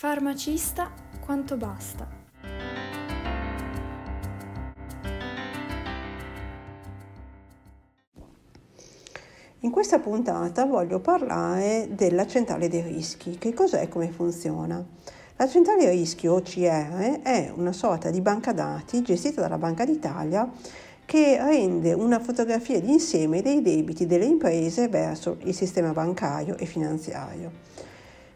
Farmacista quanto basta. In questa puntata voglio parlare della centrale dei rischi. Che cos'è e come funziona? La centrale dei rischi OCR è una sorta di banca dati gestita dalla Banca d'Italia che rende una fotografia d'insieme dei debiti delle imprese verso il sistema bancario e finanziario.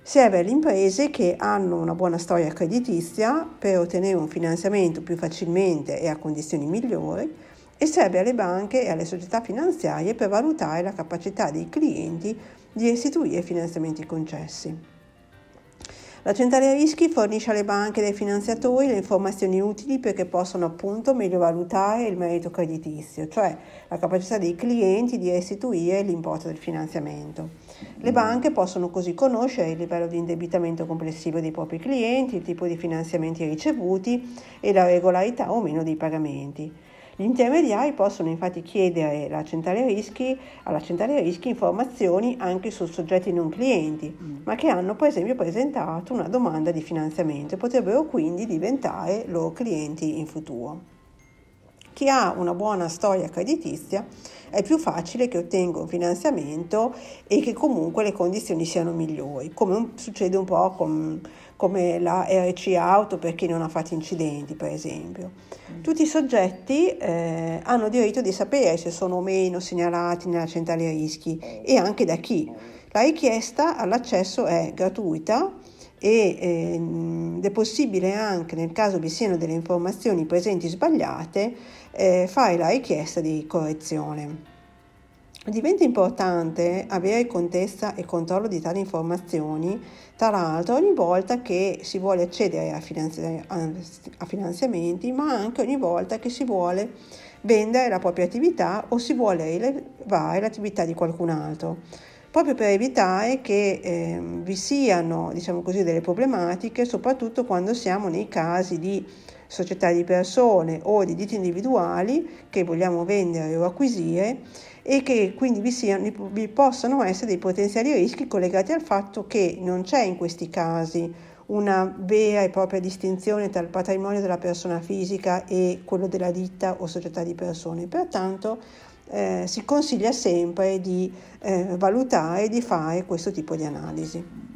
Serve alle imprese che hanno una buona storia creditizia per ottenere un finanziamento più facilmente e a condizioni migliori e serve alle banche e alle società finanziarie per valutare la capacità dei clienti di restituire finanziamenti concessi. La centrale rischi fornisce alle banche e ai finanziatori le informazioni utili perché possano appunto meglio valutare il merito creditizio, cioè la capacità dei clienti di restituire l'importo del finanziamento. Le banche possono così conoscere il livello di indebitamento complessivo dei propri clienti, il tipo di finanziamenti ricevuti e la regolarità o meno dei pagamenti. Gli intermediari possono infatti chiedere alla centrale rischi, alla centrale rischi informazioni anche su soggetti non clienti, mm. ma che hanno per esempio presentato una domanda di finanziamento e potrebbero quindi diventare loro clienti in futuro. Chi ha una buona storia creditizia è più facile che ottenga un finanziamento e che comunque le condizioni siano migliori, come succede un po' con come la RC Auto per chi non ha fatto incidenti, per esempio. Mm. Tutti i soggetti eh, hanno diritto di sapere se sono o meno segnalati nella centrale rischi e anche da chi. La richiesta all'accesso è gratuita ed eh, è possibile anche nel caso vi siano delle informazioni presenti sbagliate eh, fare la richiesta di correzione. Diventa importante avere contezza e controllo di tali informazioni, tra l'altro ogni volta che si vuole accedere a, finanzi- a finanziamenti, ma anche ogni volta che si vuole vendere la propria attività o si vuole rilevare l'attività di qualcun altro, proprio per evitare che eh, vi siano diciamo così, delle problematiche, soprattutto quando siamo nei casi di società di persone o di ditte individuali che vogliamo vendere o acquisire e che quindi vi, siano, vi possano essere dei potenziali rischi collegati al fatto che non c'è in questi casi una vera e propria distinzione tra il patrimonio della persona fisica e quello della ditta o società di persone. Pertanto eh, si consiglia sempre di eh, valutare e di fare questo tipo di analisi.